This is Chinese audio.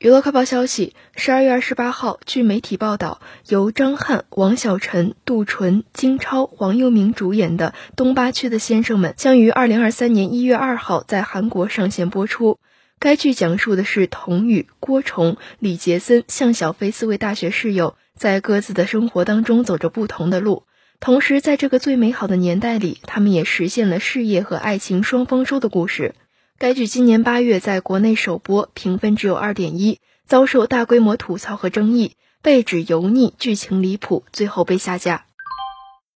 娱乐快报消息：十二月二十八号，据媒体报道，由张翰、王晓晨、杜淳、金超、黄佑明主演的《东八区的先生们》将于二零二三年一月二号在韩国上线播出。该剧讲述的是童宇、郭崇、李杰森、向小飞四位大学室友在各自的生活当中走着不同的路，同时在这个最美好的年代里，他们也实现了事业和爱情双丰收的故事。该剧今年八月在国内首播，评分只有二点一，遭受大规模吐槽和争议，被指油腻、剧情离谱，最后被下架。